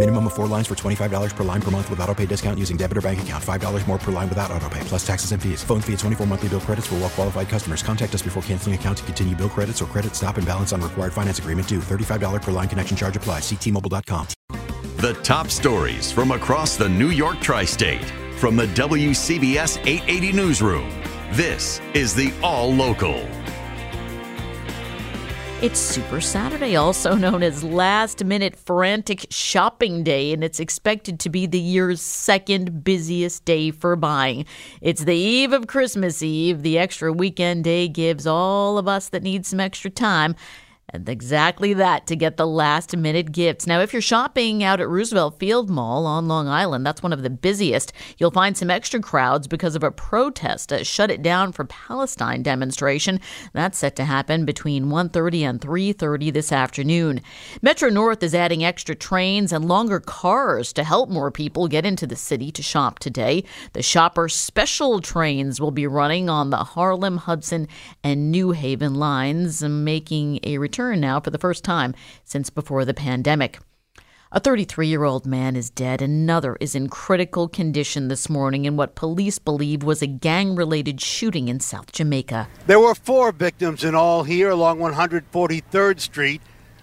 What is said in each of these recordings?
Minimum of four lines for $25 per line per month with auto pay discount using debit or bank account. $5 more per line without auto pay, plus taxes and fees. Phone fee at 24 monthly bill credits for well qualified customers. Contact us before canceling account to continue bill credits or credit stop and balance on required finance agreement due. $35 per line connection charge applies. Ctmobile.com. The top stories from across the New York tri state from the WCBS 880 Newsroom. This is the All Local. It's Super Saturday, also known as Last Minute Frantic Shopping Day, and it's expected to be the year's second busiest day for buying. It's the eve of Christmas Eve. The extra weekend day gives all of us that need some extra time and exactly that to get the last minute gifts. Now, if you're shopping out at Roosevelt Field Mall on Long Island, that's one of the busiest. You'll find some extra crowds because of a protest, a shut it down for Palestine demonstration. That's set to happen between 1:30 and 3:30 this afternoon. Metro North is adding extra trains and longer cars to help more people get into the city to shop today. The shopper special trains will be running on the Harlem, Hudson, and New Haven lines, making a return return now for the first time since before the pandemic. A 33 year old man is dead. Another is in critical condition this morning in what police believe was a gang related shooting in South Jamaica. There were four victims in all here along 143rd Street.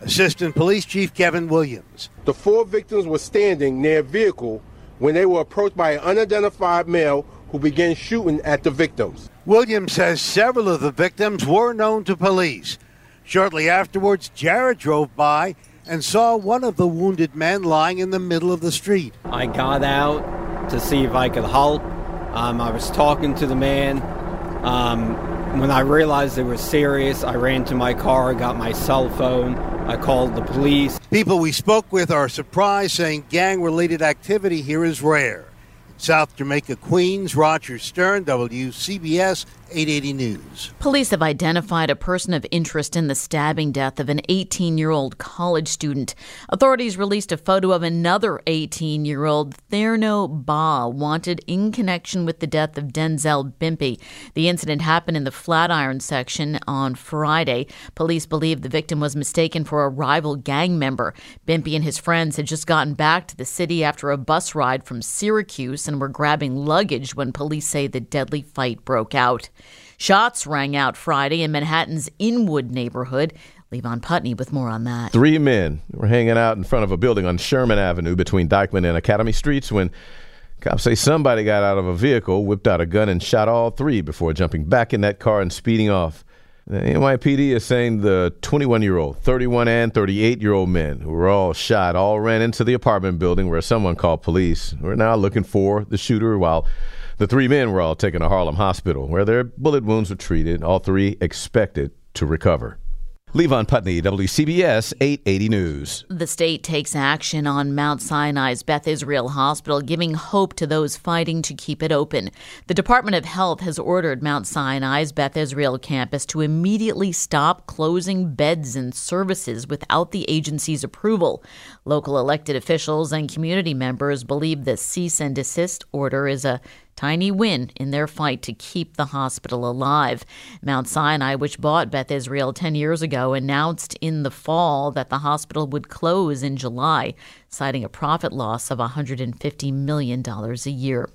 Assistant Police Chief Kevin Williams. The four victims were standing near a vehicle when they were approached by an unidentified male who began shooting at the victims. Williams says several of the victims were known to police. Shortly afterwards, Jared drove by and saw one of the wounded men lying in the middle of the street. I got out to see if I could help. Um, I was talking to the man. Um, when I realized it was serious, I ran to my car, got my cell phone, I called the police. People we spoke with are surprised, saying gang related activity here is rare. South Jamaica, Queens, Roger Stern, WCBS 880 News. Police have identified a person of interest in the stabbing death of an 18 year old college student. Authorities released a photo of another 18 year old, Thierno Ba, wanted in connection with the death of Denzel Bimpy. The incident happened in the Flatiron section on Friday. Police believe the victim was mistaken for a rival gang member. Bimpy and his friends had just gotten back to the city after a bus ride from Syracuse and were grabbing luggage when police say the deadly fight broke out. Shots rang out Friday in Manhattan's Inwood neighborhood. Levon Putney with more on that. Three men were hanging out in front of a building on Sherman Avenue between Dyckman and Academy Streets when cops say somebody got out of a vehicle, whipped out a gun, and shot all three before jumping back in that car and speeding off. The NYPD is saying the 21 year old, 31 and 38 year old men who were all shot all ran into the apartment building where someone called police. We're now looking for the shooter while the three men were all taken to Harlem Hospital where their bullet wounds were treated. All three expected to recover. Levon Putney, WCBS 880 News. The state takes action on Mount Sinai's Beth Israel Hospital, giving hope to those fighting to keep it open. The Department of Health has ordered Mount Sinai's Beth Israel campus to immediately stop closing beds and services without the agency's approval. Local elected officials and community members believe the cease and desist order is a tiny win in their fight to keep the hospital alive. Mount Sinai, which bought Beth Israel 10 years ago, announced in the fall that the hospital would close in July, citing a profit loss of $150 million a year.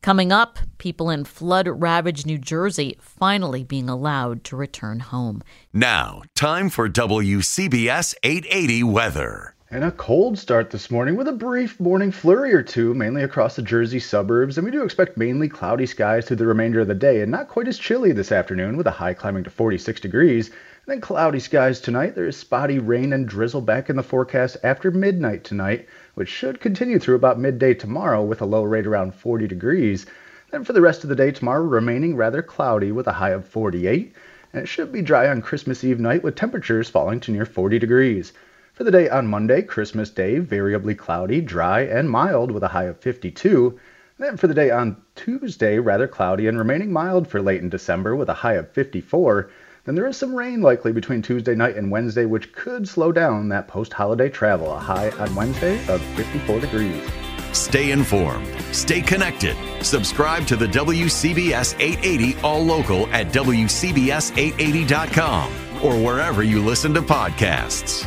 Coming up, people in flood ravaged New Jersey finally being allowed to return home. Now, time for WCBS 880 weather. And a cold start this morning with a brief morning flurry or two, mainly across the Jersey suburbs. And we do expect mainly cloudy skies through the remainder of the day and not quite as chilly this afternoon with a high climbing to 46 degrees. And then cloudy skies tonight. There is spotty rain and drizzle back in the forecast after midnight tonight, which should continue through about midday tomorrow with a low rate around 40 degrees. Then for the rest of the day tomorrow, remaining rather cloudy with a high of 48. And it should be dry on Christmas Eve night with temperatures falling to near 40 degrees. For the day on Monday, Christmas Day, variably cloudy, dry, and mild with a high of 52. Then for the day on Tuesday, rather cloudy and remaining mild for late in December with a high of 54. Then there is some rain likely between Tuesday night and Wednesday, which could slow down that post holiday travel. A high on Wednesday of 54 degrees. Stay informed. Stay connected. Subscribe to the WCBS 880 All Local at WCBS880.com or wherever you listen to podcasts.